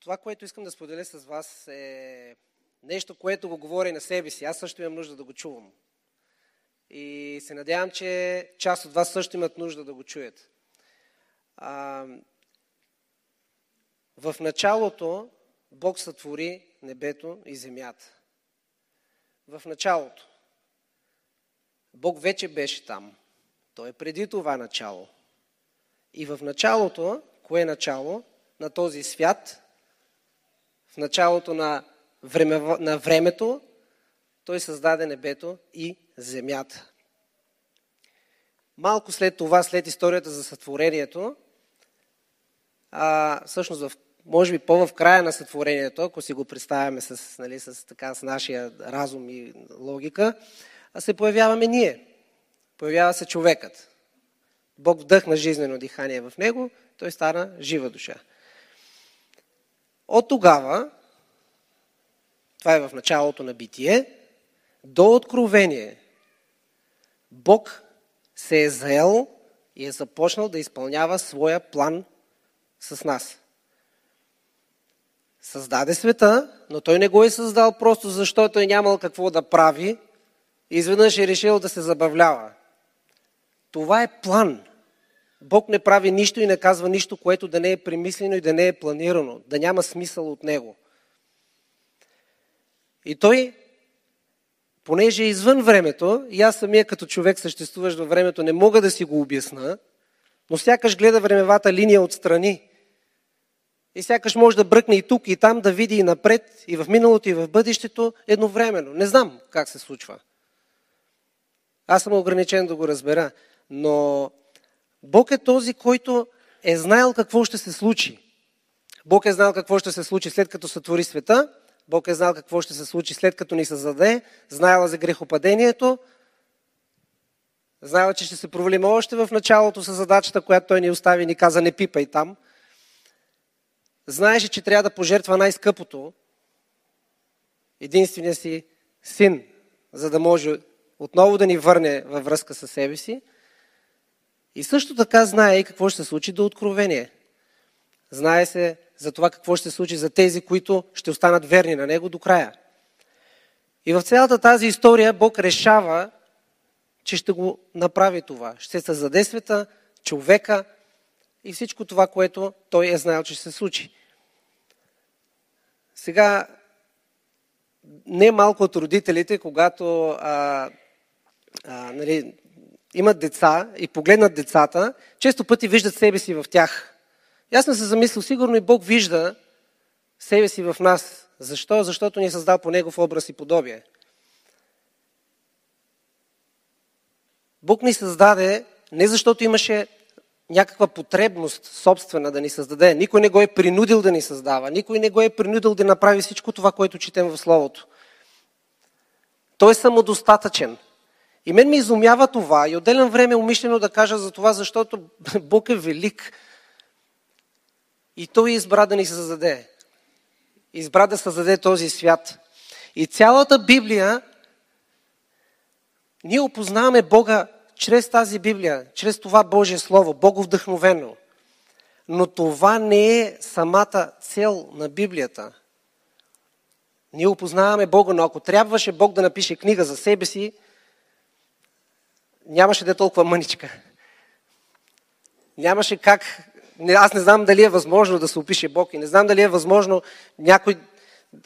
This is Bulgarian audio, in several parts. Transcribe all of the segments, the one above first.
това, което искам да споделя с вас е нещо, което го говоря и на себе си. Аз също имам нужда да го чувам. И се надявам, че част от вас също имат нужда да го чуят. А, в началото Бог сътвори небето и земята. В началото. Бог вече беше там. Той е преди това начало. И в началото, кое е начало? На този свят, в началото на, време, на времето, той създаде небето и земята. Малко след това, след историята за сътворението, а, всъщност в, може би по-в края на сътворението, ако си го представяме с, нали, с, така, с нашия разум и логика, се появяваме ние. Появява се човекът. Бог вдъхна жизнено дихание в него, той стана жива душа. От тогава, това е в началото на битие, до откровение, Бог се е заел и е започнал да изпълнява своя план с нас. Създаде света, но той не го е създал просто защото е нямал какво да прави и изведнъж е решил да се забавлява. Това е план. Бог не прави нищо и не казва нищо, което да не е премислено и да не е планирано, да няма смисъл от него. И той, понеже е извън времето, и аз самия като човек съществуващ във времето не мога да си го обясна, но сякаш гледа времевата линия отстрани. И сякаш може да бръкне и тук, и там, да види и напред, и в миналото, и в бъдещето едновременно. Не знам как се случва. Аз съм ограничен да го разбера. Но Бог е този, който е знаел какво ще се случи. Бог е знал какво ще се случи след като сътвори света, Бог е знал какво ще се случи след като ни създаде, знаела за грехопадението, знаела, че ще се провалим още в началото с задачата, която той ни остави и ни каза не пипай там. Знаеше, че трябва да пожертва най-скъпото, единствения си син, за да може отново да ни върне във връзка с себе си. И също така знае и какво ще се случи до откровение. Знае се за това какво ще се случи за тези, които ще останат верни на Него до края. И в цялата тази история Бог решава, че ще го направи това. Ще създаде света, човека и всичко това, което Той е знаел, че ще се случи. Сега, не малко от родителите, когато а, а, нали, имат деца и погледнат децата, често пъти виждат себе си в тях. И аз съм се замислил, сигурно и Бог вижда себе си в нас. Защо? Защото ни е създал по Негов образ и подобие. Бог ни създаде не защото имаше някаква потребност собствена да ни създаде. Никой не го е принудил да ни създава. Никой не го е принудил да направи всичко това, което четем в Словото. Той е самодостатъчен. И мен ми изумява това и отделям време умишлено да кажа за това, защото Бог е велик. И Той избра да ни създаде. Избра да създаде този свят. И цялата Библия, ние опознаваме Бога чрез тази Библия, чрез това Божие Слово, Бого вдъхновено. Но това не е самата цел на Библията. Ние опознаваме Бога, но ако трябваше Бог да напише книга за себе си, нямаше да е толкова мъничка. Нямаше как. Аз не знам дали е възможно да се опише Бог и не знам дали е възможно някой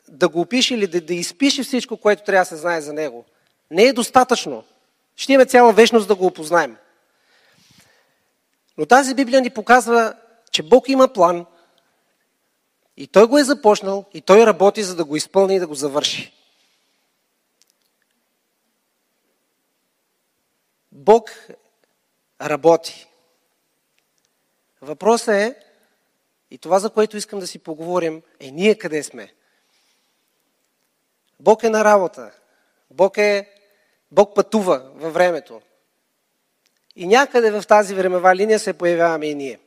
да го опише или да, да изпише всичко, което трябва да се знае за него. Не е достатъчно. Ще имаме цяла вечност да го опознаем. Но тази Библия ни показва, че Бог има план и Той го е започнал и Той работи, за да го изпълни и да го завърши. Бог работи. Въпросът е, и това за което искам да си поговорим, е ние къде сме. Бог е на работа. Бог, е, Бог пътува във времето. И някъде в тази времева линия се появяваме и ние.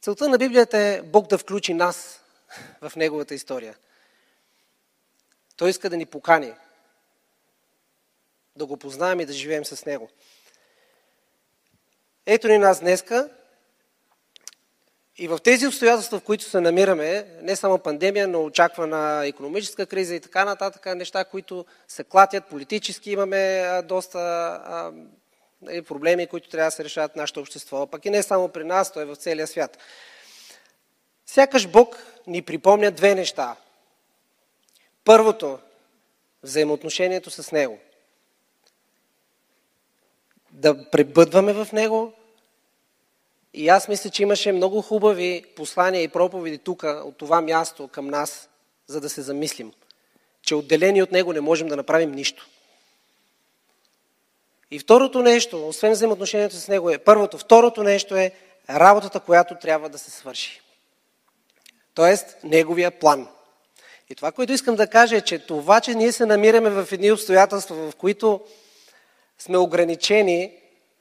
Целта на Библията е Бог да включи нас в Неговата история. Той иска да ни покани да го познаем и да живеем с Него. Ето ни нас днеска. И в тези обстоятелства, в които се намираме, не само пандемия, но очаквана економическа криза и така нататък, неща, които се клатят, политически имаме доста а, нали, проблеми, които трябва да се решават в нашето общество, пък и не само при нас, то е в целия свят. Сякаш Бог ни припомня две неща. Първото, взаимоотношението с Него. Да пребъдваме в Него, и аз мисля, че имаше много хубави послания и проповеди тук, от това място към нас, за да се замислим, че отделени от Него не можем да направим нищо. И второто нещо, освен взаимоотношението с Него е, първото, второто нещо е работата, която трябва да се свърши. Тоест, Неговия план. И това, което искам да кажа е, че това, че ние се намираме в едни обстоятелства, в които сме ограничени,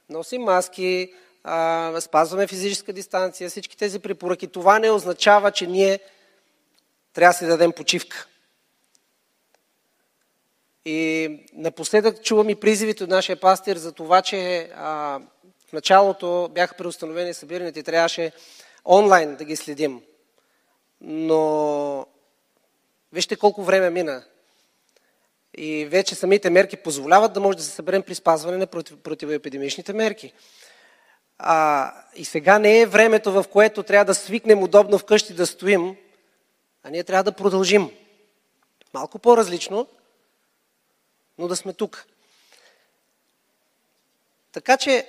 носим маски, спазваме физическа дистанция, всички тези препоръки, това не означава, че ние трябва да си дадем почивка. И напоследък чувам и призивите от нашия пастир за това, че а, в началото бяха преустановени събираните и трябваше онлайн да ги следим. Но вижте колко време мина. И вече самите мерки позволяват да може да се съберем при спазване на противоепидемичните мерки. А, и сега не е времето, в което трябва да свикнем удобно вкъщи да стоим, а ние трябва да продължим. Малко по-различно, но да сме тук. Така че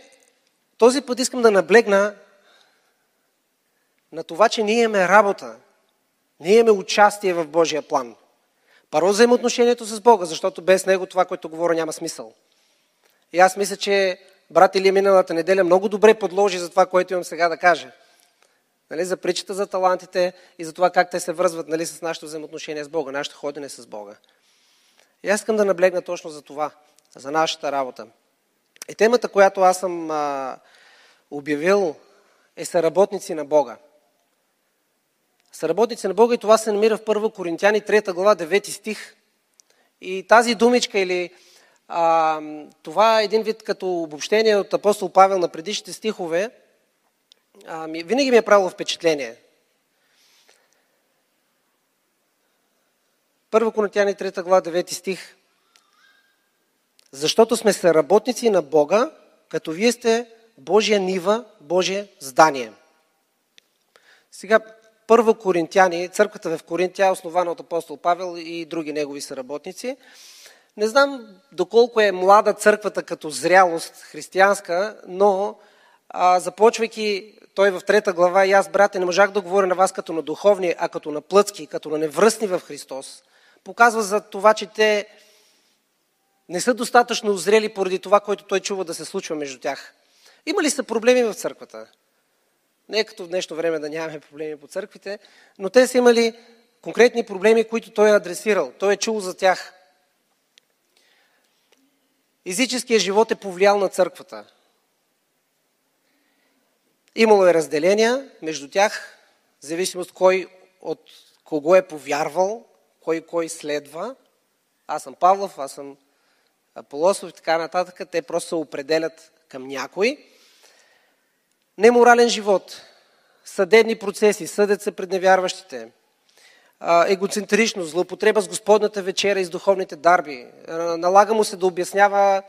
този път искам да наблегна на това, че ние имаме работа. Ние имаме участие в Божия план. Първо взаимоотношението с Бога, защото без Него това, което говоря, няма смисъл. И аз мисля, че брат Или миналата неделя много добре подложи за това, което имам сега да кажа. Нали, за притчата за талантите и за това как те се връзват нали, с нашето взаимоотношение с Бога, нашето ходене с Бога. И аз искам да наблегна точно за това, за нашата работа. И темата, която аз съм а, обявил, е съработници на Бога. Съработници на Бога и това се намира в 1 Коринтияни 3 глава 9 стих. И тази думичка или а, това е един вид като обобщение от апостол Павел на предишните стихове. А, ми, винаги ми е правило впечатление. Първо Коринтияни 3 глава 9 стих. Защото сме съработници на Бога, като вие сте Божия нива, Божие здание. Сега, първо Коринтияни, църквата в Коринтия е основана от апостол Павел и други негови съработници. Не знам доколко е млада църквата като зрялост християнска, но а, започвайки той в трета глава и аз, брате, не можах да говоря на вас като на духовни, а като на плътски, като на невръстни в Христос. Показва за това, че те не са достатъчно озрели поради това, което той чува да се случва между тях. Има ли са проблеми в църквата? Не е като в днешно време да нямаме проблеми по църквите, но те са имали конкретни проблеми, които той е адресирал. Той е чул за тях. Езическият живот е повлиял на църквата. Имало е разделения между тях, в зависимост кой от кого е повярвал, кой кой следва. Аз съм Павлов, аз съм Аполосов и така нататък. Те просто се определят към някой. Неморален живот, съдебни процеси, съдят се пред невярващите, егоцентричност, злоупотреба с Господната вечера и с духовните дарби. Налага му се да обяснява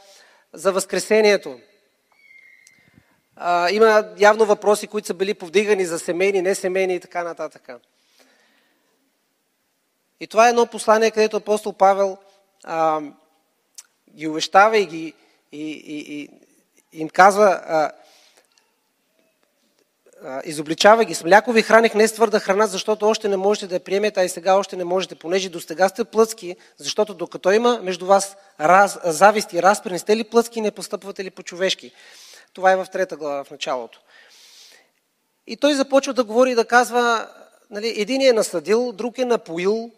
за Възкресението. Има явно въпроси, които са били повдигани за семейни, не семейни и така нататък. И това е едно послание, където апостол Павел а, ги увещава и, ги, и, и, и им казва, а, изобличава ги. С мляко ви храних не с твърда храна, защото още не можете да я приемете, а и сега още не можете, понеже до сега сте плъцки, защото докато има между вас раз, завист и разпри, не сте ли плъцки не постъпвате ли по-човешки. Това е в трета глава в началото. И той започва да говори и да казва, нали, един е насъдил, друг е напоил,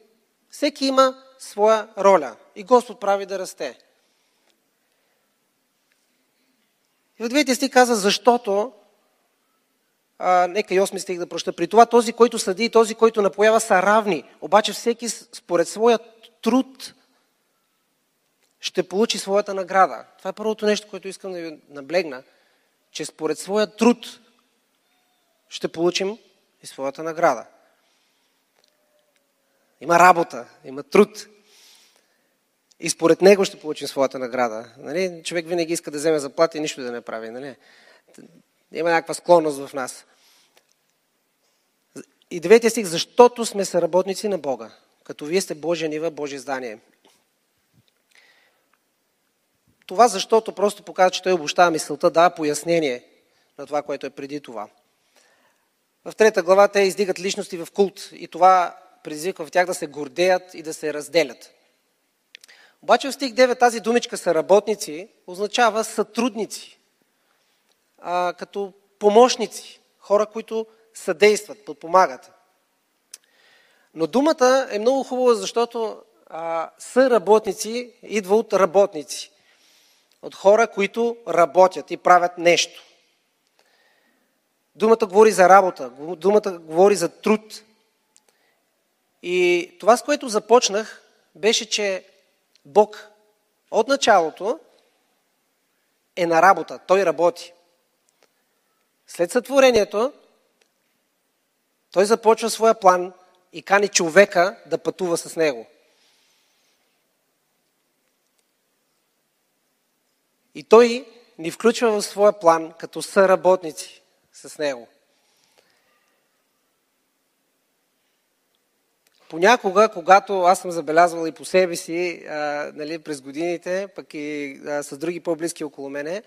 всеки има своя роля и Господ прави да расте. И в двете сти каза, защото а, нека и 8 стих да проща. При това този, който съди и този, който напоява са равни. Обаче всеки според своя труд ще получи своята награда. Това е първото нещо, което искам да ви наблегна, че според своя труд ще получим и своята награда. Има работа, има труд. И според него ще получим своята награда. Нали? Човек винаги иска да вземе заплата и нищо да не прави. Нали? Има някаква склонност в нас. И деветия стих, защото сме съработници на Бога. Като вие сте Божия нива, Божие здание. Това защото просто показва, че той обощава мисълта, дава пояснение на това, което е преди това. В трета глава те издигат личности в култ и това предизвиква в тях да се гордеят и да се разделят. Обаче в стих 9 тази думичка са работници означава сътрудници, а, като помощници, хора, които съдействат, подпомагат. Но думата е много хубава, защото а, са работници идва от работници. От хора, които работят и правят нещо. Думата говори за работа, думата говори за труд. И това, с което започнах, беше, че Бог от началото е на работа. Той работи. След сътворението, той започва своя план и кани човека да пътува с него. И той ни включва в своя план като съработници с него. Понякога, когато аз съм забелязвал и по себе си, а, нали, през годините, пък и а, с други по-близки около мене,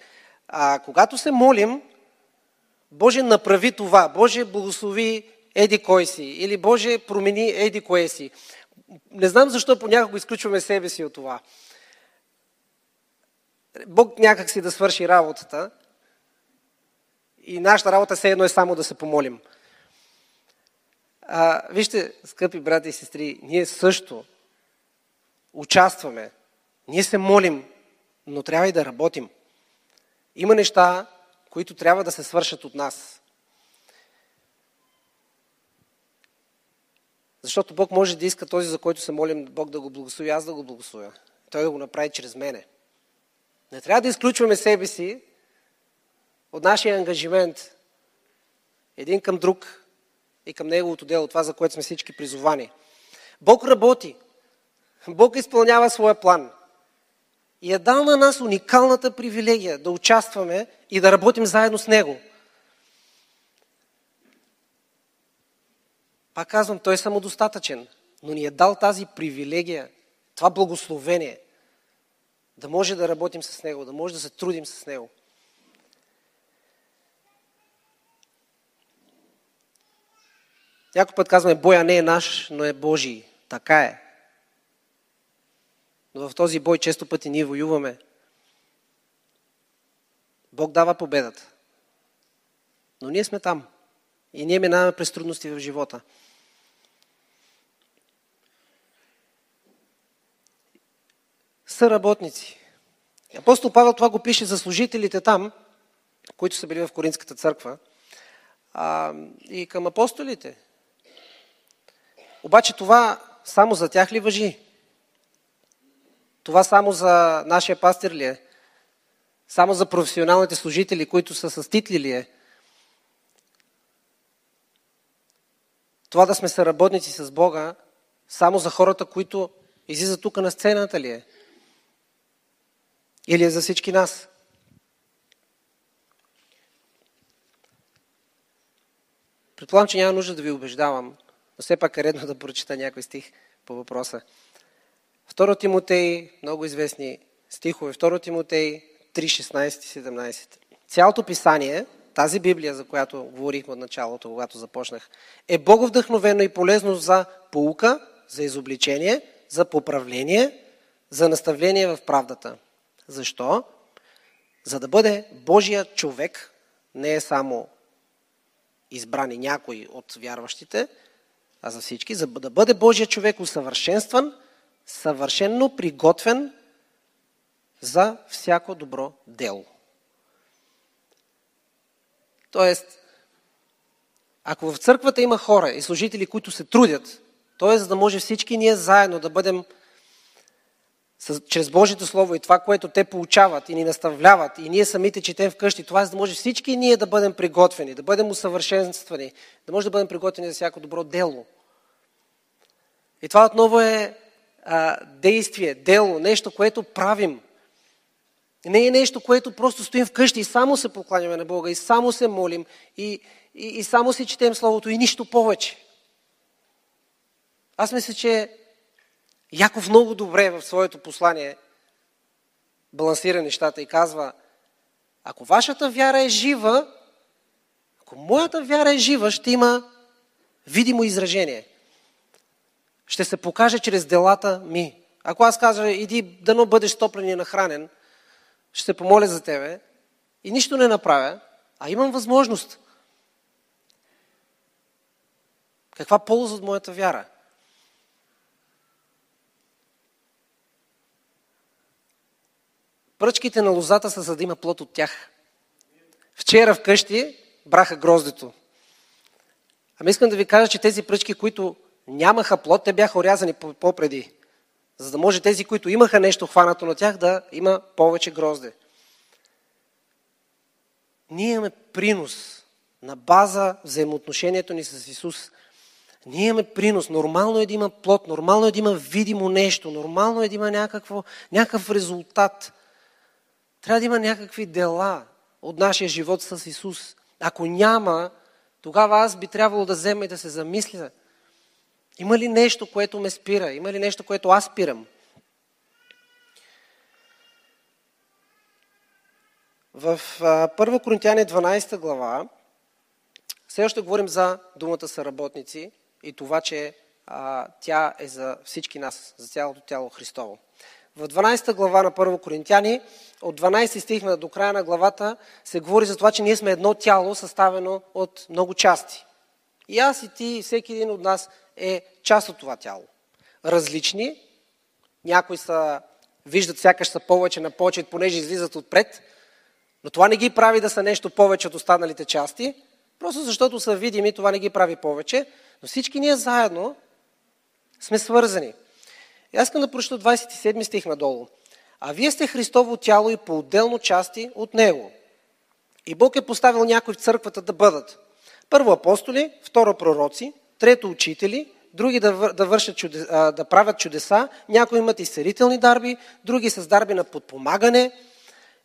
а, когато се молим, Боже направи това, Боже благослови еди кой си, или Боже промени еди кое си. Не знам защо понякога изключваме себе си от това. Бог някак си да свърши работата и нашата работа все едно е само да се помолим. А, вижте, скъпи брати и сестри, ние също участваме. Ние се молим, но трябва и да работим. Има неща, които трябва да се свършат от нас. Защото Бог може да иска този, за който се молим, Бог да го благослови, аз да го благословя. Той да го направи чрез мене. Не трябва да изключваме себе си от нашия ангажимент един към друг и към неговото дело, това за което сме всички призовани. Бог работи. Бог изпълнява своя план. И е дал на нас уникалната привилегия да участваме и да работим заедно с Него. Пак казвам, Той е самодостатъчен, но ни е дал тази привилегия, това благословение, да може да работим с Него, да може да се трудим с Него. Някой път казваме, боя не е наш, но е Божий. Така е. Но в този бой често пъти ние воюваме. Бог дава победата. Но ние сме там. И ние минаваме през трудности в живота. Са работници. Апостол Павел това го пише за служителите там, които са били в Коринската църква. А, и към апостолите. Обаче това само за тях ли въжи? Това само за нашия пастир ли е? Само за професионалните служители, които са с титли ли е? Това да сме съработници с Бога, само за хората, които излизат тук на сцената ли е? Или е за всички нас? Предполагам, че няма нужда да ви убеждавам, но все пак е редно да прочита някой стих по въпроса. Второ Тимотей, много известни стихове, Второ Тимотей 3, 16 17. Цялото писание, тази Библия, за която говорихме от началото, когато започнах, е боговдъхновено и полезно за полука, за изобличение, за поправление, за наставление в правдата. Защо? За да бъде Божия човек, не е само избрани някой от вярващите, а за всички, за да бъде Божия човек усъвършенстван, съвършенно приготвен за всяко добро дело. Тоест, ако в църквата има хора и служители, които се трудят, т.е. за да може всички ние заедно да бъдем чрез Божието Слово и това, което те получават и ни наставляват, и ние самите четем вкъщи, това за да може всички ние да бъдем приготвени, да бъдем усъвършенствани, да може да бъдем приготвени за всяко добро дело. И това отново е а, действие, дело, нещо, което правим. Не е нещо, което просто стоим вкъщи и само се покланяме на Бога, и само се молим, и, и, и само си четем Словото, и нищо повече. Аз мисля, че Яков много добре в своето послание балансира нещата и казва, ако вашата вяра е жива, ако моята вяра е жива, ще има видимо изражение. Ще се покаже чрез делата ми. Ако аз кажа, иди дано бъдеш топлен и нахранен, ще помоля за тебе и нищо не направя, а имам възможност. Каква полза от моята вяра? Пръчките на лозата са за да има плод от тях. Вчера вкъщи браха гроздето. Ами искам да ви кажа, че тези пръчки, които нямаха плод, те бяха орязани по-преди. За да може тези, които имаха нещо хванато на тях, да има повече грозде. Ние имаме принос на база взаимоотношението ни с Исус. Ние имаме принос. Нормално е да има плод, нормално е да има видимо нещо, нормално е да има някакво, някакъв резултат. Трябва да има някакви дела от нашия живот с Исус. Ако няма, тогава аз би трябвало да взема и да се замисля. Има ли нещо, което ме спира? Има ли нещо, което аз спирам? В 1 Коринтияне 12 глава все още говорим за думата съработници и това, че а, тя е за всички нас, за цялото тяло Христово. В 12 глава на 1 Коринтияни, от 12 стих до края на главата, се говори за това, че ние сме едно тяло, съставено от много части. И аз и ти, и всеки един от нас е част от това тяло. Различни, някои са, виждат сякаш са повече на почет, понеже излизат отпред, но това не ги прави да са нещо повече от останалите части, просто защото са видими, това не ги прави повече, но всички ние заедно сме свързани. И аз искам да прочета 27 стих надолу. А вие сте Христово тяло и по-отделно части от Него. И Бог е поставил някои в църквата да бъдат. Първо апостоли, второ пророци, трето учители, други да, да, вършат чудес, да правят чудеса, някои имат изцелителни дарби, други с дарби на подпомагане,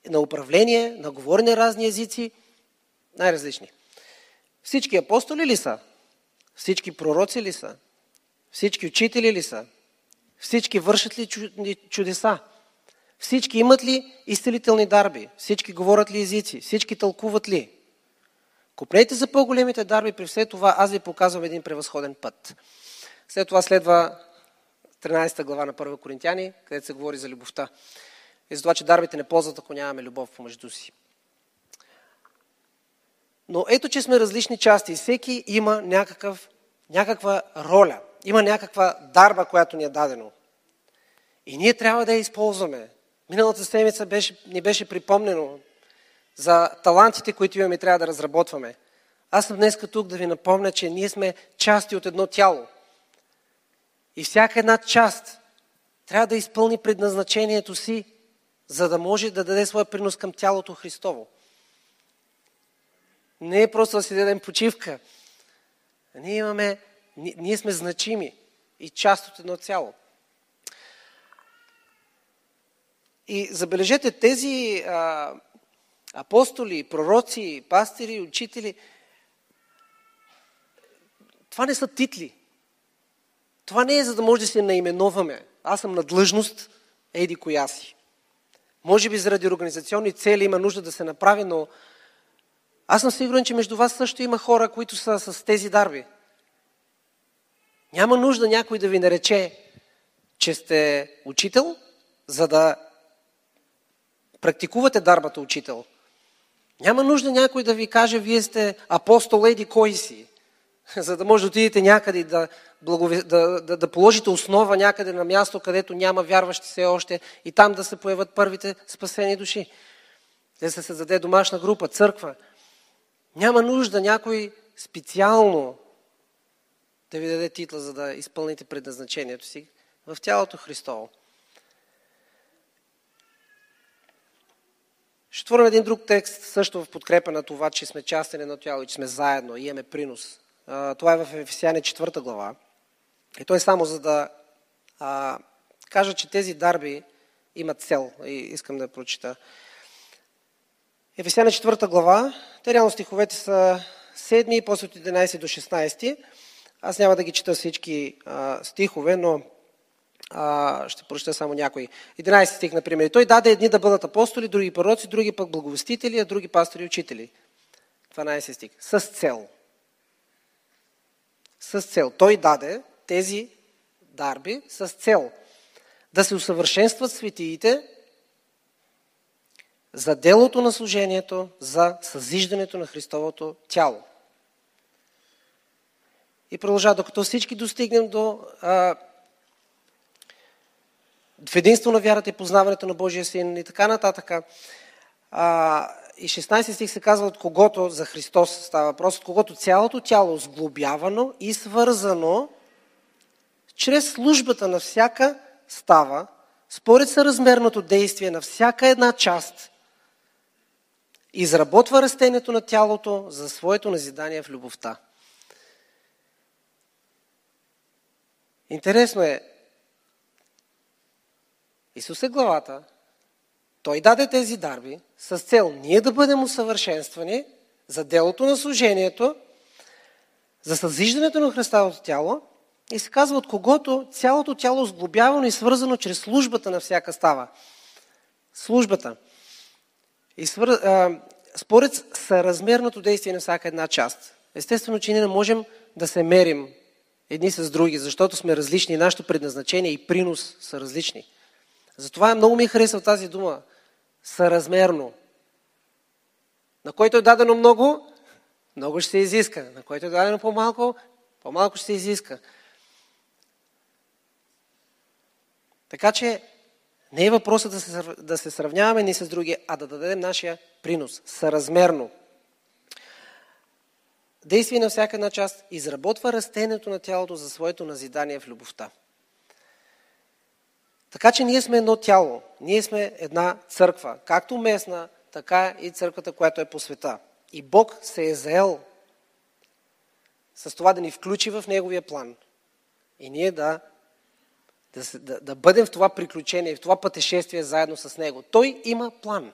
на управление, на говорене разни езици, най-различни. Всички апостоли ли са? Всички пророци ли са? Всички учители ли са? Всички вършат ли чудеса? Всички имат ли изцелителни дарби? Всички говорят ли езици? Всички тълкуват ли? Купнете за по-големите дарби, при все това аз ви показвам един превъзходен път. След това следва 13 глава на 1 Коринтияни, където се говори за любовта. И за това, че дарбите не ползват, ако нямаме любов помежду си. Но ето, че сме различни части. Всеки има някакъв, някаква роля. Има някаква дарба, която ни е дадено. И ние трябва да я използваме. Миналата седмица беше, ни беше припомнено за талантите, които имаме и трябва да разработваме. Аз съм днес тук да ви напомня, че ние сме части от едно тяло. И всяка една част трябва да изпълни предназначението си, за да може да даде своя принос към тялото Христово. Не е просто да си дадем почивка. Ние имаме, ние сме значими и част от едно цяло. И забележете, тези а, апостоли, пророци, пастири, учители, това не са титли. Това не е за да може да се наименуваме. Аз съм на длъжност, еди коя си. Може би заради организационни цели има нужда да се направи, но аз съм сигурен, че между вас също има хора, които са с тези дарби. Няма нужда някой да ви нарече, че сте учител, за да практикувате дарбата учител. Няма нужда някой да ви каже, вие сте апостол Еди кой си, за да може да отидете някъде и да, благове... да, да, да положите основа някъде на място, където няма вярващи все още и там да се появят първите спасени души. Да се създаде домашна група, църква. Няма нужда някой специално да ви даде титла, за да изпълните предназначението си в тялото Христово. Ще отворим един друг текст, също в подкрепа на това, че сме частен едно тяло и че сме заедно и имаме принос. Това е в Ефесяне 4 глава. И то е само за да а, кажа, че тези дарби имат цел. И искам да я прочита. Ефесяне 4 глава, те реално стиховете са 7 и после от 11 до 16. Аз няма да ги чета всички а, стихове, но а, ще прочета само някои. 11 стих, например. Той даде едни да бъдат апостоли, други пророци, други пък благовестители, а други пастори и учители. 12 стих. С цел. С цел. Той даде тези дарби с цел да се усъвършенстват светиите за делото на служението, за съзиждането на Христовото тяло. И продължава, докато всички достигнем до а, в единство на вярата и познаването на Божия син и така нататък. А, и 16 стих се казва от когото за Христос става въпрос, от когото цялото тяло сглобявано и свързано чрез службата на всяка става, според съразмерното действие на всяка една част, изработва растението на тялото за своето назидание в любовта. Интересно е, Исус е главата, Той даде тези дарби с цел ние да бъдем усъвършенствани за делото на служението, за съзиждането на Христовото тяло и се казва от когото цялото тяло сглобявано и свързано чрез службата на всяка става. Службата. И свър... според съразмерното действие на всяка една част. Естествено, че ние не можем да се мерим едни с други, защото сме различни. Нашето предназначение и принос са различни. Затова много ми харесва тази дума. Съразмерно. На който е дадено много, много ще изиска. На който е дадено по-малко, по-малко ще изиска. Така че не е въпросът да се, да се сравняваме ни с други, а да дадем нашия принос, съразмерно. Действие на всяка една част изработва растението на тялото за своето назидание в любовта. Така че ние сме едно тяло, ние сме една църква, както местна, така и църквата, която е по света. И Бог се е заел с това да ни включи в Неговия план. И ние да да, да, да бъдем в това приключение, в това пътешествие заедно с Него. Той има план.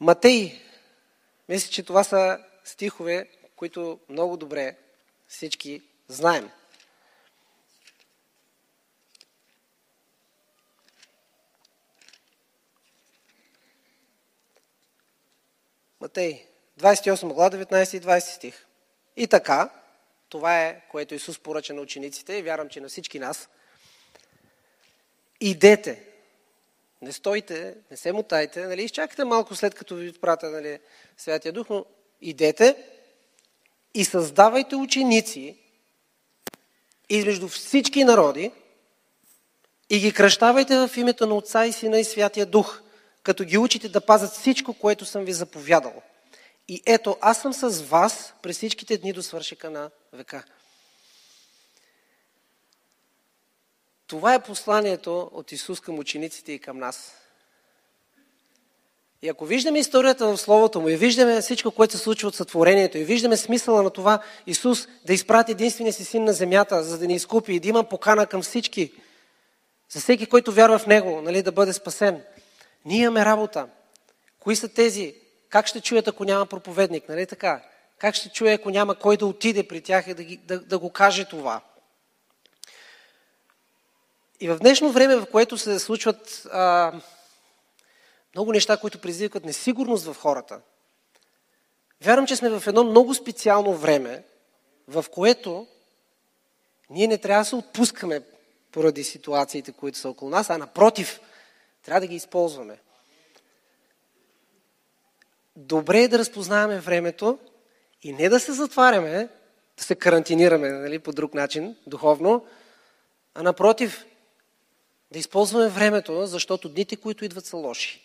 Матей, мисля, че това са стихове, които много добре всички знаем. Матей, 28 глава, 19 и 20 стих. И така, това е, което Исус поръча на учениците и вярвам, че на всички нас. Идете. Не стойте, не се мутайте, нали? изчакайте малко след като ви отпратя нали, Святия Дух, но идете и създавайте ученици измежду всички народи и ги кръщавайте в името на Отца и Сина и Святия Дух, като ги учите да пазят всичко, което съм ви заповядал. И ето, аз съм с вас през всичките дни до свършика на века. Това е посланието от Исус към учениците и към нас. И ако виждаме историята в Словото му и виждаме всичко, което се случва от сътворението и виждаме смисъла на това Исус да изпрати единствения си син на земята, за да ни изкупи и да има покана към всички, за всеки, който вярва в Него, нали, да бъде спасен. Ние имаме работа. Кои са тези, как ще чуят, ако няма проповедник? Нали така? Как ще чуе, ако няма кой да отиде при тях и да, ги, да, да го каже това? И в днешно време, в което се случват а, много неща, които предизвикват несигурност в хората, вярвам, че сме в едно много специално време, в което ние не трябва да се отпускаме поради ситуациите, които са около нас, а напротив, трябва да ги използваме добре е да разпознаваме времето и не да се затваряме, да се карантинираме нали, по друг начин, духовно, а напротив, да използваме времето, защото дните, които идват, са лоши.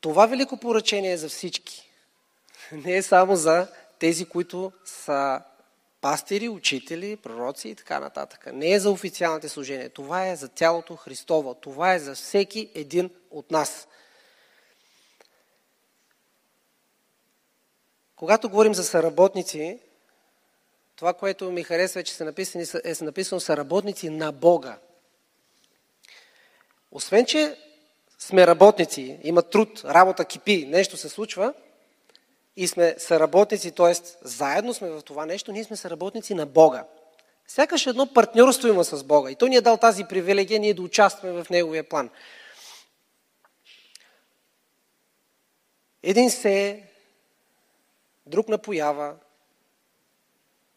Това велико поръчение е за всички. Не е само за тези, които са пастири, учители, пророци и така нататък. Не е за официалните служения. Това е за тялото Христово. Това е за всеки един от нас. Когато говорим за съработници, това, което ми харесва е, че са написани, е написано съработници на Бога. Освен, че сме работници, има труд, работа кипи, нещо се случва и сме съработници, т.е. заедно сме в това нещо, ние сме съработници на Бога. Сякаш едно партньорство има с Бога и Той ни е дал тази привилегия ние да участваме в Неговия план. Един се, друг напоява,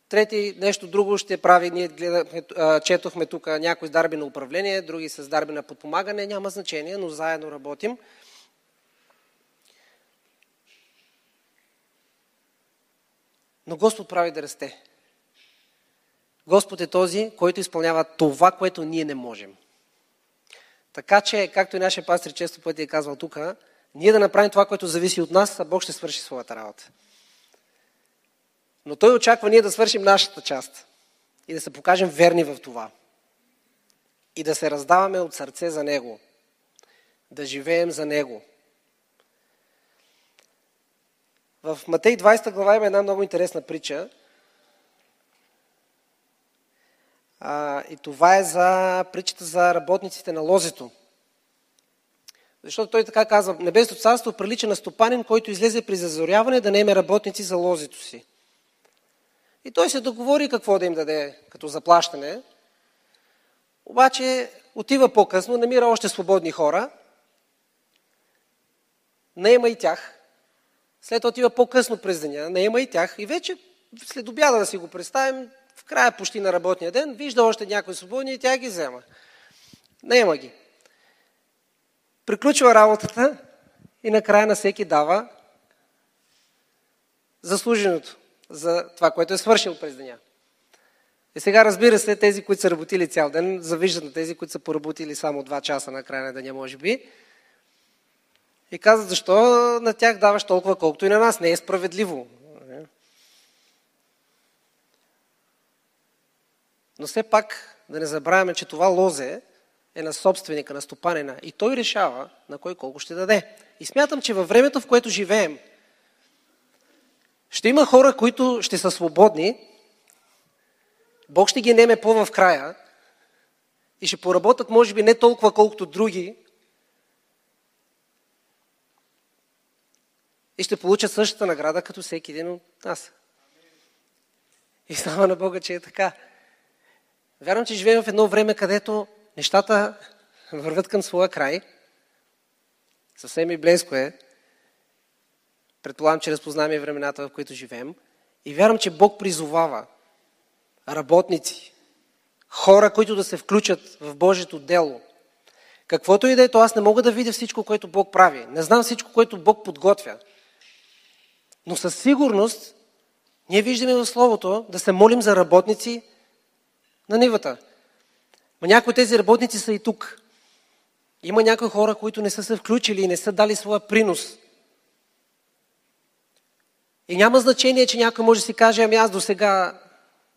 Трети нещо друго ще прави. Ние гледахме, четохме тук някои с дарби на управление, други с дарби на подпомагане. Няма значение, но заедно работим. Но Господ прави да расте. Господ е този, който изпълнява това, което ние не можем. Така че, както и нашия пастор често пъти е казвал тук, ние да направим това, което зависи от нас, а Бог ще свърши своята работа. Но той очаква ние да свършим нашата част и да се покажем верни в това. И да се раздаваме от сърце за Него. Да живеем за Него. В Матей 20 глава има една много интересна притча. А, и това е за притчата за работниците на лозето. Защото той така казва, Небесното царство прилича на стопанин, който излезе при зазоряване да не име работници за лозето си. И той се договори какво да им даде като заплащане. Обаче отива по-късно, намира още свободни хора, наема и тях. След това отива по-късно през деня, наема и тях и вече след обяда да си го представим, в края почти на работния ден, вижда още някои свободни и тя ги взема. Наема ги. Приключва работата и накрая на всеки дава заслуженото за това, което е свършил през деня. И сега, разбира се, тези, които са работили цял ден, завиждат на тези, които са поработили само 2 часа на края на деня, може би. И казват, защо на тях даваш толкова, колкото и на нас? Не е справедливо. Но все пак да не забравяме, че това лозе е на собственика, на стопанина. И той решава на кой колко ще даде. И смятам, че във времето, в което живеем, ще има хора, които ще са свободни, Бог ще ги неме по в края и ще поработят, може би, не толкова, колкото други, и ще получат същата награда, като всеки един от нас. И слава на Бога, че е така. Вярвам, че живеем в едно време, където нещата върват към своя край. Съвсем и близко е. Предполагам, че разпознаваме времената, в които живеем. И вярвам, че Бог призовава работници, хора, които да се включат в Божието дело. Каквото и да е, то аз не мога да видя всичко, което Бог прави. Не знам всичко, което Бог подготвя. Но със сигурност ние виждаме в Словото да се молим за работници на нивата. Но някои от тези работници са и тук. Има някои хора, които не са се включили и не са дали своя принос и няма значение, че някой може да си каже, ами аз до сега,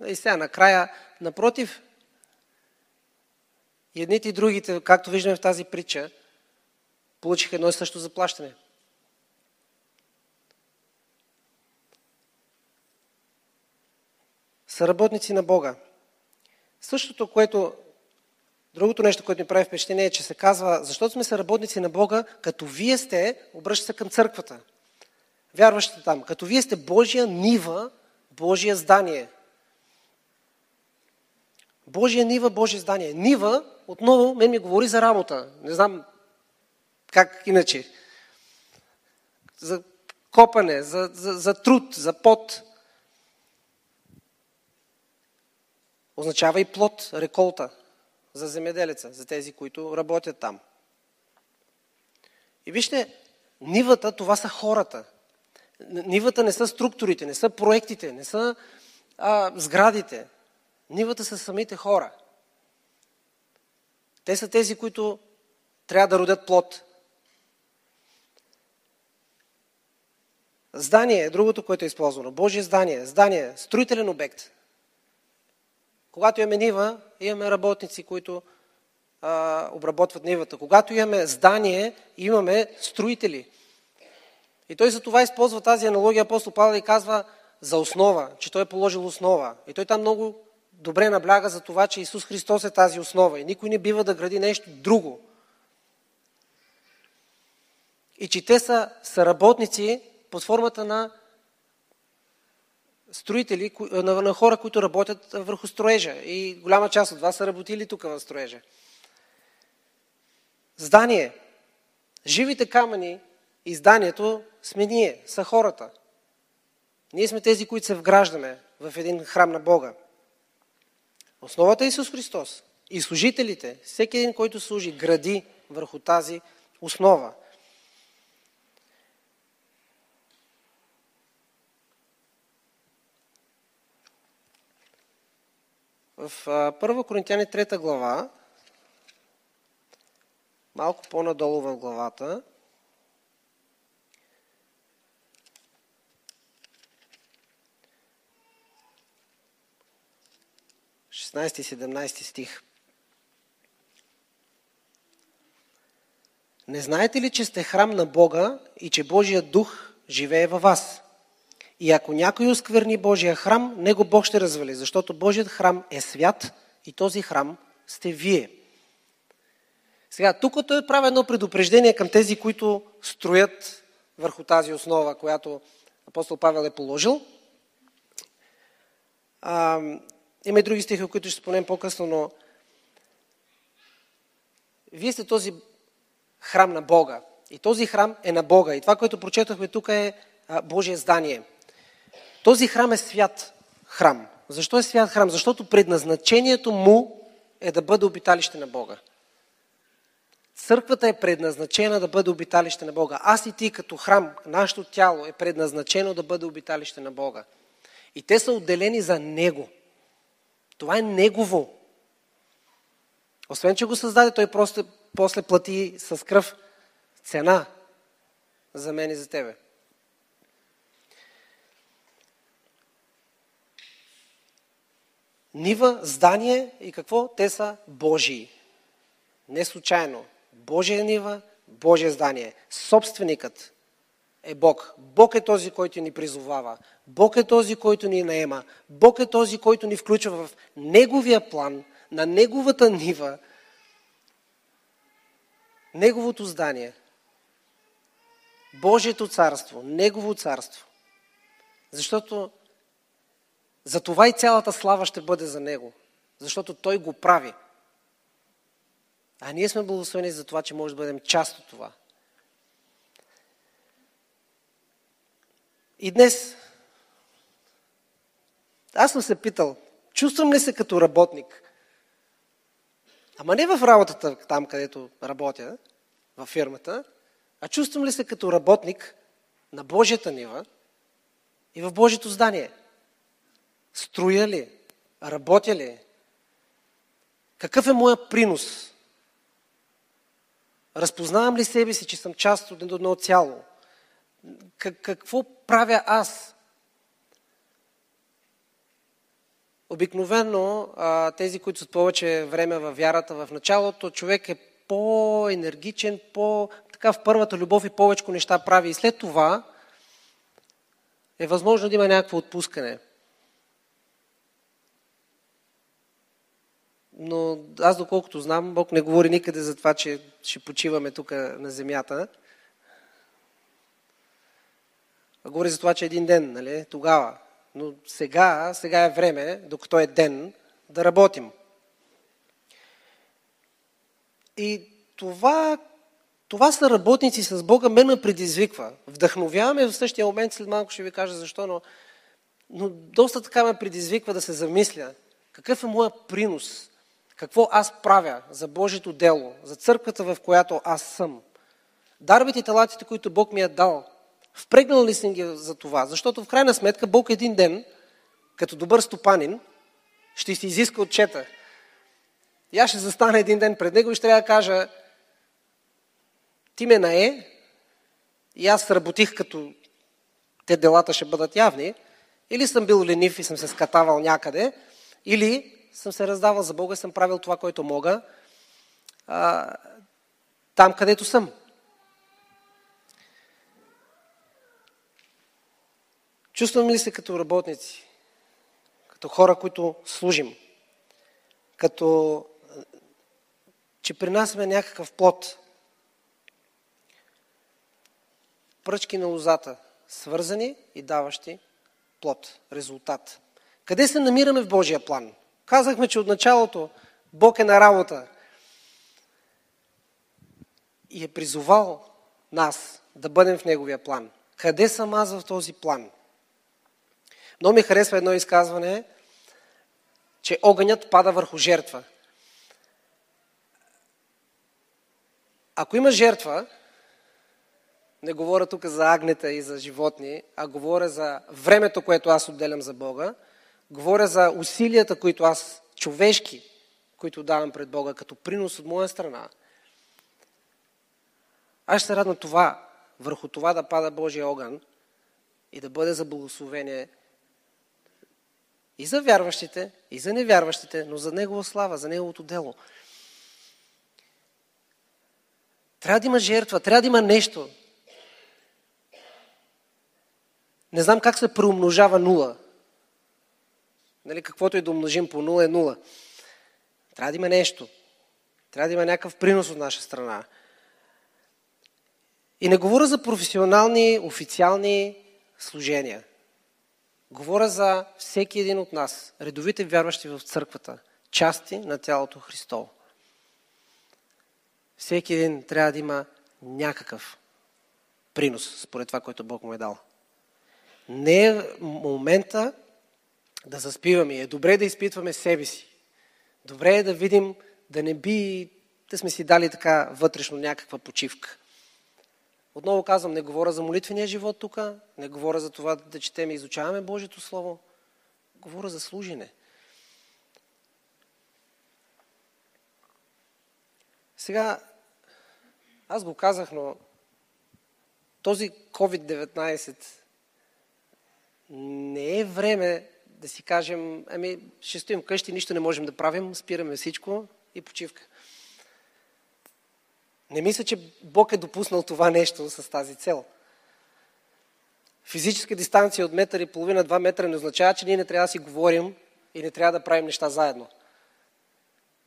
и сега накрая, напротив, и едните и другите, както виждаме в тази притча, получиха едно и също заплащане. Са работници на Бога. Същото, което Другото нещо, което ми прави впечатление е, че се казва, защото сме съработници на Бога, като вие сте, обръща се към църквата вярващите там, като вие сте Божия нива, Божия здание. Божия нива, Божие здание. Нива, отново, мен ми говори за работа. Не знам как иначе. За копане, за, за, за труд, за пот. Означава и плод, реколта за земеделеца, за тези, които работят там. И вижте, нивата, това са хората. Нивата не са структурите, не са проектите, не са а, сградите. Нивата са самите хора. Те са тези, които трябва да родят плод. Здание е другото, което е използвано. Божие здание. Здание, строителен обект. Когато имаме нива, имаме работници, които а, обработват нивата. Когато имаме здание, имаме строители. И той за това използва тази аналогия апостол Павел и казва за основа, че той е положил основа. И той там много добре набляга за това, че Исус Христос е тази основа и никой не бива да гради нещо друго. И че те са, работници под формата на строители, на, хора, които работят върху строежа. И голяма част от вас са работили тук в строежа. Здание. Живите камъни и зданието сме ние, са хората. Ние сме тези, които се вграждаме в един храм на Бога. Основата е Исус Христос. И служителите, всеки един, който служи, гради върху тази основа. В 1 Коринтияни 3 глава, малко по-надолу в главата, 16 и 17 стих. Не знаете ли, че сте храм на Бога и че Божия дух живее във вас? И ако някой оскверни Божия храм, него Бог ще развали, защото Божият храм е свят и този храм сте вие. Сега, тук той прави едно предупреждение към тези, които строят върху тази основа, която апостол Павел е положил. Има и други стихи, които ще спомнем по-късно, но вие сте този храм на Бога. И този храм е на Бога. И това, което прочетохме тук е Божие здание. Този храм е свят храм. Защо е свят храм? Защото предназначението му е да бъде обиталище на Бога. Църквата е предназначена да бъде обиталище на Бога. Аз и ти като храм, нашето тяло е предназначено да бъде обиталище на Бога. И те са отделени за Него – това е Негово. Освен, че го създаде, той просто после плати с кръв цена за мен и за тебе. Нива, здание и какво? Те са Божии. Не случайно. Божия нива, Божие здание. Собственикът е Бог. Бог е този, който ни призовава. Бог е този, който ни наема. Бог е този, който ни включва в Неговия план, на Неговата нива, Неговото здание. Божието царство, Негово царство. Защото за това и цялата слава ще бъде за Него. Защото Той го прави. А ние сме благословени за това, че може да бъдем част от това. И днес аз съм се питал, чувствам ли се като работник? Ама не в работата там, където работя, във фирмата, а чувствам ли се като работник на Божията нива и в Божието здание? Строя ли? Работя ли? Какъв е моя принос? Разпознавам ли себе си, че съм част от едно цяло? Какво правя аз? Обикновено тези, които са повече време във вярата в началото, човек е по-енергичен, по, така в първата любов и повече неща прави. И след това е възможно да има някакво отпускане. Но аз доколкото знам, Бог не говори никъде за това, че ще почиваме тук на земята. А говори за това, че един ден, нали, тогава. Но сега, сега е време, докато е ден, да работим. И това, това са работници с Бога, мен ме предизвиква. Вдъхновяваме в същия момент, след малко ще ви кажа защо, но, но доста така ме предизвиква да се замисля. Какъв е моя принос? Какво аз правя за Божието дело, за църквата, в която аз съм? Дарбите и талантите, които Бог ми е дал, Впрегнал ли съм ги за това? Защото в крайна сметка Бог един ден, като добър стопанин, ще си изиска отчета. И аз ще застана един ден пред него и ще трябва да кажа, ти ме нае, и аз работих като те делата ще бъдат явни, или съм бил ленив и съм се скатавал някъде, или съм се раздавал за Бога, съм правил това, което мога, а, там където съм. Чувствам ли се като работници, като хора, които служим, като че принасяме някакъв плод, пръчки на лозата, свързани и даващи плод, резултат. Къде се намираме в Божия план? Казахме, че от началото Бог е на работа и е призовал нас да бъдем в Неговия план. Къде съм аз в този план? Много ми харесва едно изказване, че огънят пада върху жертва. Ако има жертва, не говоря тук за агнета и за животни, а говоря за времето, което аз отделям за Бога, говоря за усилията, които аз, човешки, които давам пред Бога като принос от моя страна. Аз ще се радвам това, върху това да пада Божия огън и да бъде за благословение и за вярващите, и за невярващите, но за Негова слава, за Неговото дело. Трябва да има жертва, трябва да има нещо. Не знам как се преумножава нула. Нали, каквото и да умножим по нула е нула. Трябва да има нещо. Трябва да има някакъв принос от наша страна. И не говоря за професионални, официални служения. Говоря за всеки един от нас, редовите вярващи в църквата, части на тялото Христово. Всеки един трябва да има някакъв принос, според това, което Бог му е дал. Не е момента да заспиваме. Е добре да изпитваме себе си. Добре е да видим, да не би да сме си дали така вътрешно някаква почивка. Отново казвам, не говоря за молитвения живот тук, не говоря за това да четем и изучаваме Божието Слово. Говоря за служене. Сега, аз го казах, но този COVID-19 не е време да си кажем, ами ще стоим къщи, нищо не можем да правим, спираме всичко и почивка. Не мисля, че Бог е допуснал това нещо с тази цел. Физическа дистанция от метър и половина, два метра не означава, че ние не трябва да си говорим и не трябва да правим неща заедно.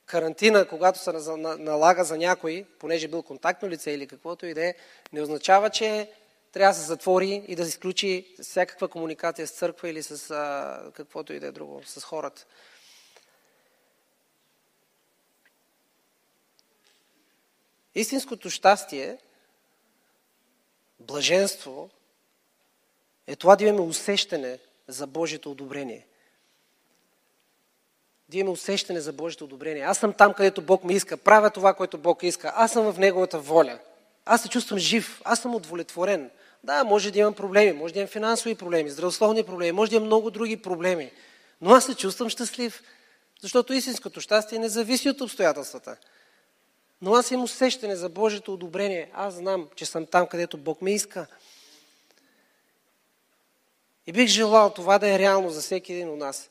Карантина, когато се налага за някой, понеже бил контактно лице или каквото и да е, не означава, че трябва да се затвори и да се изключи всякаква комуникация с църква или с а, каквото и да е друго, с хората. Истинското щастие, блаженство, е това да имаме усещане за Божието одобрение. Да имаме усещане за Божието одобрение. Аз съм там, където Бог ме иска. Правя това, което Бог иска. Аз съм в Неговата воля. Аз се чувствам жив. Аз съм удовлетворен. Да, може да имам проблеми. Може да имам финансови проблеми, здравословни проблеми. Може да имам много други проблеми. Но аз се чувствам щастлив. Защото истинското щастие не зависи от обстоятелствата. Но аз имам усещане за Божието одобрение. Аз знам, че съм там, където Бог ме иска. И бих желал това да е реално за всеки един от нас.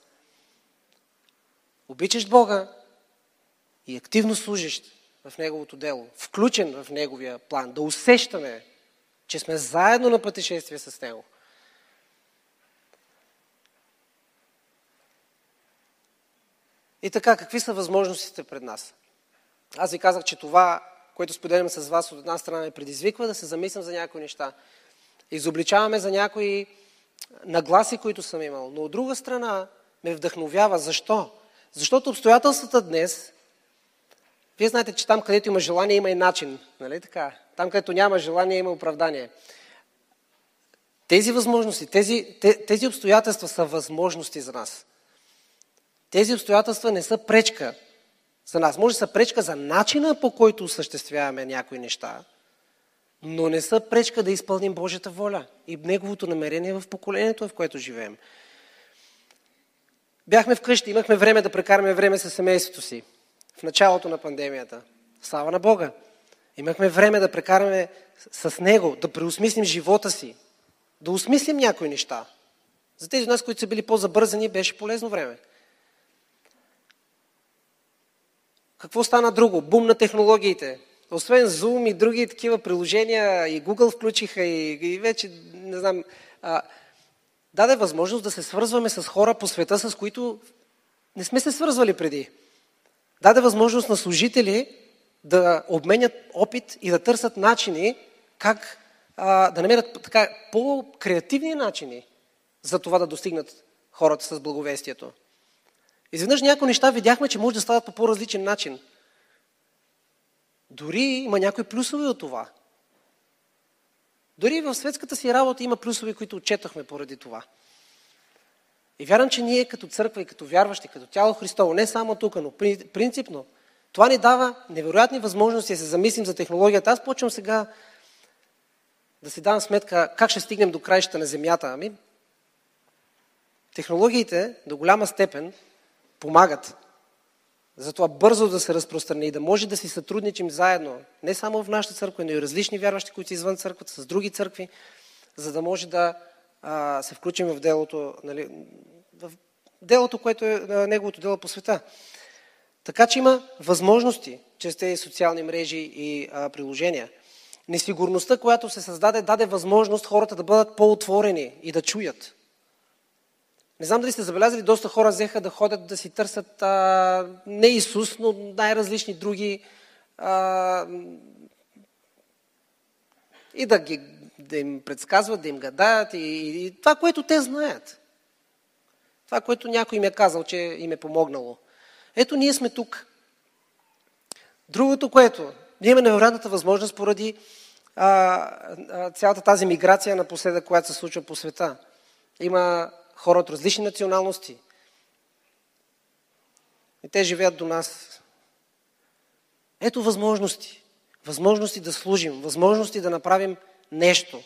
Обичаш Бога и активно служиш в Неговото дело, включен в Неговия план, да усещаме, че сме заедно на пътешествие с Него. И така, какви са възможностите пред нас? Аз ви казах, че това, което споделям с вас от една страна ме предизвиква да се замислям за някои неща. Изобличаваме за някои нагласи, които съм имал. Но от друга страна ме вдъхновява. Защо? Защото обстоятелствата днес, вие знаете, че там, където има желание, има и начин. Нали така? Там, където няма желание, има оправдание. Тези възможности, тези, тези обстоятелства са възможности за нас. Тези обстоятелства не са пречка за нас. Може да са пречка за начина по който осъществяваме някои неща, но не са пречка да изпълним Божията воля и Неговото намерение в поколението, в което живеем. Бяхме вкъщи, имахме време да прекараме време с семейството си в началото на пандемията. Слава на Бога! Имахме време да прекараме с Него, да преосмислим живота си, да осмислим някои неща. За тези от нас, които са били по-забързани, беше полезно време. какво стана друго? Бум на технологиите. Освен Zoom и други такива приложения, и Google включиха, и, и вече, не знам, а, даде възможност да се свързваме с хора по света, с които не сме се свързвали преди. Даде възможност на служители да обменят опит и да търсят начини как а, да намерят така по-креативни начини за това да достигнат хората с благовестието. Изведнъж някои неща видяхме, че може да стават по по-различен начин. Дори има някои плюсове от това. Дори в светската си работа има плюсове, които отчетахме поради това. И вярвам, че ние като църква и като вярващи, като тяло Христово, не само тук, но принципно, това ни дава невероятни възможности да се замислим за технологията. Аз почвам сега да си давам сметка как ще стигнем до краищата на Земята. Ами, технологиите до голяма степен помагат за това бързо да се разпространи и да може да си сътрудничим заедно, не само в нашата църква, но и различни вярващи, които са извън църквата, с други църкви, за да може да а, се включим в делото, нали, в делото, което е неговото дело по света. Така че има възможности чрез тези социални мрежи и а, приложения. Несигурността, която се създаде, даде възможност хората да бъдат по-отворени и да чуят. Не знам дали сте забелязали, доста хора взеха да ходят да си търсят а, не Исус, но най-различни други а, и да, ги, да им предсказват, да им гадаят и, и, и това, което те знаят. Това, което някой им е казал, че им е помогнало. Ето, ние сме тук. Другото, което, ние имаме невероятната възможност поради а, а, цялата тази миграция напоследък, която се случва по света. Има хора от различни националности. И те живеят до нас. Ето възможности. Възможности да служим, възможности да направим нещо.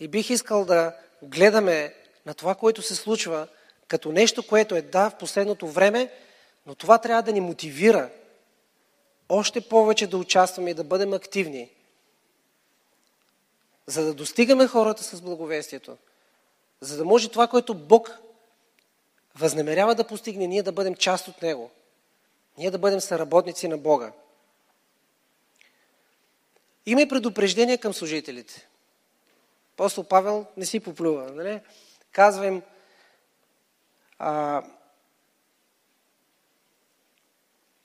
И бих искал да гледаме на това, което се случва, като нещо, което е да в последното време, но това трябва да ни мотивира още повече да участваме и да бъдем активни, за да достигаме хората с благовестието за да може това, което Бог възнамерява да постигне, ние да бъдем част от Него. Ние да бъдем съработници на Бога. Има и предупреждение към служителите. Апостол Павел не си поплюва. Нали? Казва им, а,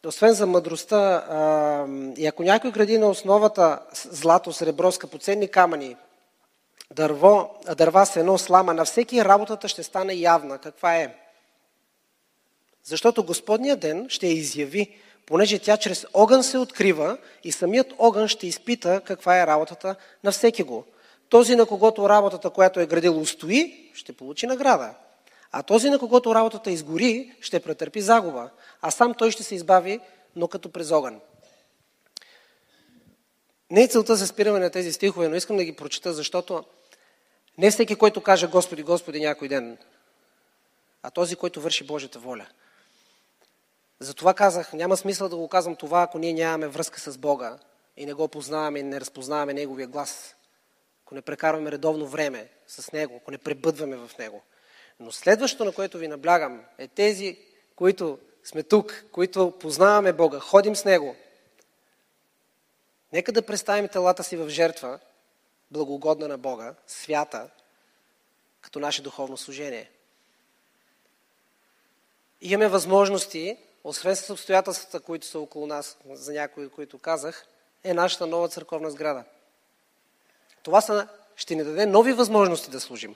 освен за мъдростта, а, и ако някой гради на основата злато, сребро, скъпоценни камъни, дърво, дърва, сено, слама, на всеки работата ще стане явна. Каква е? Защото Господния ден ще я изяви, понеже тя чрез огън се открива и самият огън ще изпита каква е работата на всеки го. Този, на когото работата, която е градил, устои, ще получи награда. А този, на когото работата изгори, ще претърпи загуба. А сам той ще се избави, но като през огън. Не е целта за спиране на тези стихове, но искам да ги прочита, защото не всеки, който каже Господи, Господи някой ден, а този, който върши Божията воля. Затова казах, няма смисъл да го казвам това, ако ние нямаме връзка с Бога и не го познаваме и не разпознаваме Неговия глас. Ако не прекарваме редовно време с Него, ако не пребъдваме в Него. Но следващото, на което ви наблягам, е тези, които сме тук, които познаваме Бога, ходим с Него. Нека да представим телата си в жертва, благогодна на Бога, свята, като наше духовно служение. Имаме възможности, освен с обстоятелствата, които са около нас, за някои, които казах, е нашата нова църковна сграда. Това са, ще ни даде нови възможности да служим.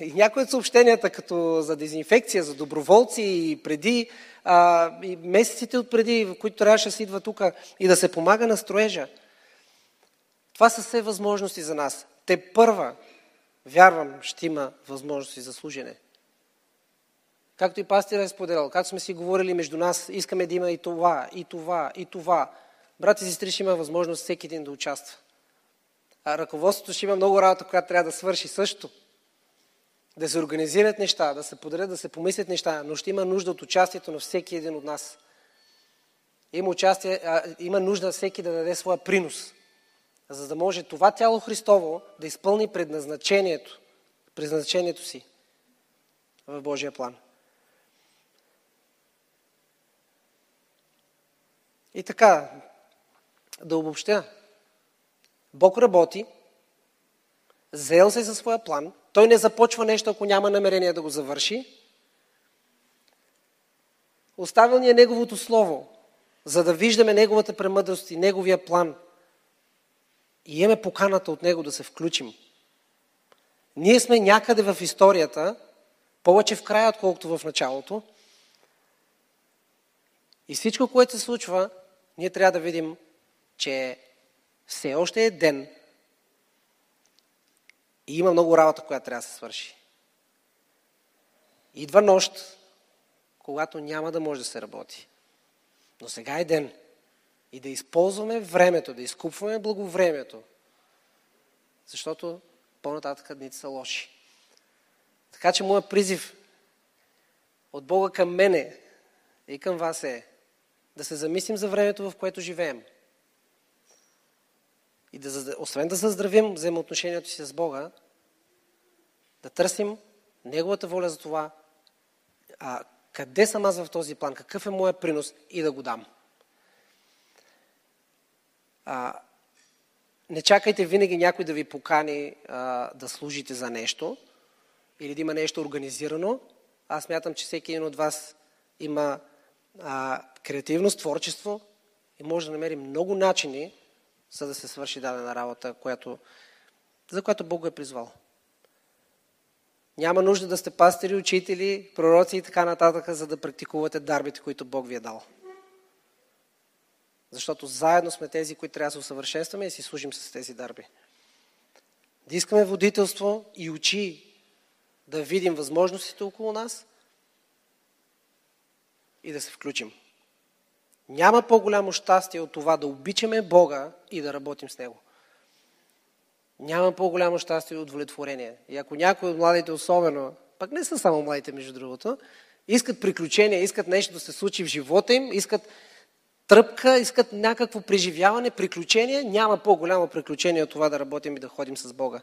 И някои от съобщенията, като за дезинфекция, за доброволци и преди, а, и месеците от преди, в които трябваше да се идва тук и да се помага на строежа, това са все възможности за нас. Те първа, вярвам, ще има възможности за служене. Както и пастира е споделял, както сме си говорили между нас, искаме да има и това, и това, и това. Брат и сестри ще има възможност всеки един да участва. А ръководството ще има много работа, която трябва да свърши също. Да се организират неща, да се подарят, да се помислят неща, но ще има нужда от участието на всеки един от нас. Има, участие, а, има нужда всеки да даде своя принос за да може това тяло Христово да изпълни предназначението, предназначението си в Божия план. И така, да обобщя. Бог работи, заел се за своя план, той не започва нещо, ако няма намерение да го завърши. Оставил ни е Неговото Слово, за да виждаме Неговата премъдрост и Неговия план. И имаме поканата от Него да се включим. Ние сме някъде в историята, повече в края, отколкото в началото. И всичко, което се случва, ние трябва да видим, че все още е ден и има много работа, която трябва да се свърши. Идва нощ, когато няма да може да се работи. Но сега е ден. И да използваме времето, да изкупваме благовремето. Защото по-нататък дните са лоши. Така че моят призив от Бога към мене и към вас е да се замислим за времето, в което живеем. И да, освен да заздравим взаимоотношението си с Бога, да търсим Неговата воля за това, а, къде съм аз в този план, какъв е моят принос и да го дам. А, не чакайте винаги някой да ви покани а, да служите за нещо или да има нещо организирано. Аз мятам, че всеки един от вас има а, креативност, творчество и може да намери много начини, за да се свърши дадена работа, която, за която Бог го е призвал. Няма нужда да сте пастири, учители, пророци и така нататък, за да практикувате дарбите, които Бог ви е дал. Защото заедно сме тези, които трябва да се усъвършенстваме и си служим с тези дарби. Да искаме водителство и очи да видим възможностите около нас и да се включим. Няма по-голямо щастие от това да обичаме Бога и да работим с Него. Няма по-голямо щастие и удовлетворение. И ако някой от младите особено, пък не са само младите между другото, искат приключения, искат нещо да се случи в живота им, искат тръпка, искат някакво преживяване, приключение, няма по-голямо приключение от това да работим и да ходим с Бога.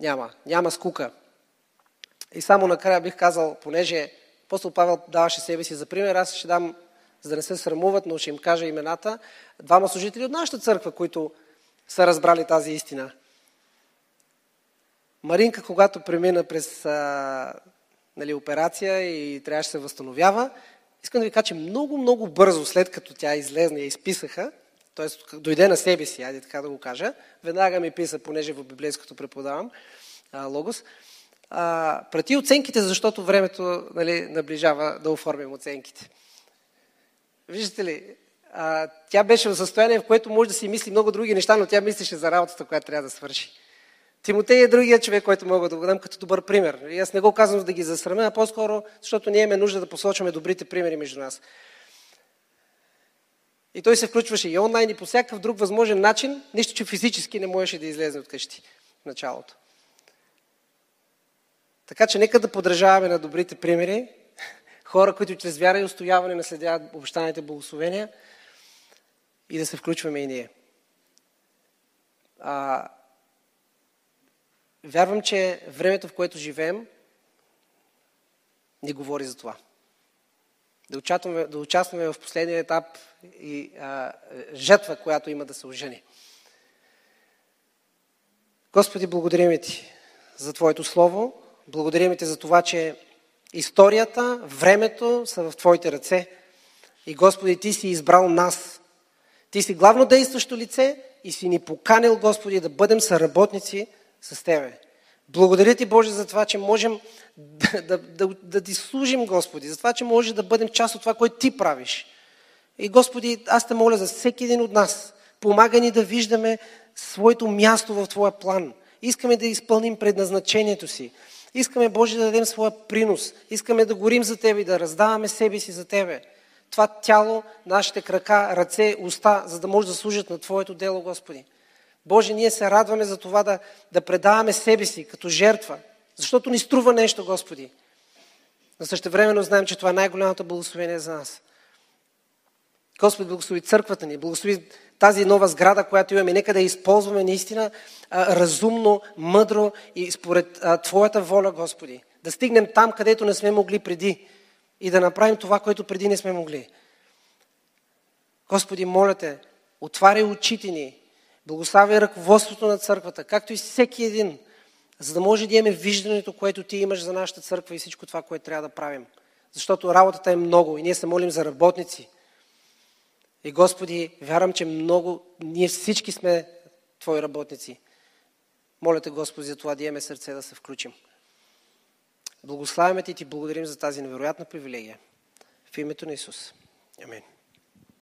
Няма. Няма скука. И само накрая бих казал, понеже апостол Павел даваше себе си за пример, аз ще дам, за да не се срамуват, но ще им кажа имената, двама служители от нашата църква, които са разбрали тази истина. Маринка, когато премина през а, нали, операция и трябваше да се възстановява, искам да ви кажа, че много, много бързо, след като тя излезна и изписаха, т.е. дойде на себе си, айде така да го кажа, веднага ми писа, понеже в библейското преподавам, а, Логос, а, прати оценките, защото времето нали, наближава да оформим оценките. Виждате ли, а, тя беше в състояние, в което може да си мисли много други неща, но тя мислеше за работата, която трябва да свърши. Тимотей е другия човек, който мога да го дам като добър пример. И аз не го казвам да ги засрамя, а по-скоро, защото ние имаме нужда да посочваме добрите примери между нас. И той се включваше и онлайн, и по всякакъв друг възможен начин, нищо, че физически не можеше да излезе от къщи в началото. Така че нека да подражаваме на добрите примери, хора, които чрез вяра и устояване наследяват обещаните благословения – и да се включваме и ние. А, вярвам, че времето, в което живеем, ни говори за това. Да участваме, да участваме в последния етап и а, жетва, която има да се ожени. Господи, благодарим Ти за Твоето Слово. Благодарим Ти за това, че историята, времето са в Твоите ръце. И Господи, Ти си избрал нас ти си главно действащо лице и си ни поканил, Господи, да бъдем съработници с Тебе. Благодаря Ти, Боже, за това, че можем да, да, да, да Ти служим, Господи, за това, че може да бъдем част от това, което Ти правиш. И, Господи, аз те моля за всеки един от нас. Помага ни да виждаме своето място в Твоя план. Искаме да изпълним предназначението си. Искаме, Боже, да дадем своя принос. Искаме да горим за Тебе и да раздаваме себе си за Тебе това тяло, нашите крака, ръце, уста, за да може да служат на Твоето дело, Господи. Боже, ние се радваме за това да, да предаваме себе си като жертва, защото ни струва нещо, Господи. Но също времено знаем, че това е най-голямото благословение за нас. Господи, благослови църквата ни, благослови тази нова сграда, която имаме. Нека да използваме наистина разумно, мъдро и според Твоята воля, Господи. Да стигнем там, където не сме могли преди и да направим това, което преди не сме могли. Господи, моля те, отваряй очите ни, благославяй ръководството на църквата, както и всеки един, за да може да имаме виждането, което ти имаш за нашата църква и всичко това, което трябва да правим. Защото работата е много и ние се молим за работници. И Господи, вярвам, че много, ние всички сме Твои работници. Моля те, Господи, за това да имаме сърце да се включим. Благославяме ти и ти благодарим за тази невероятна привилегия. В името на Исус. Амин.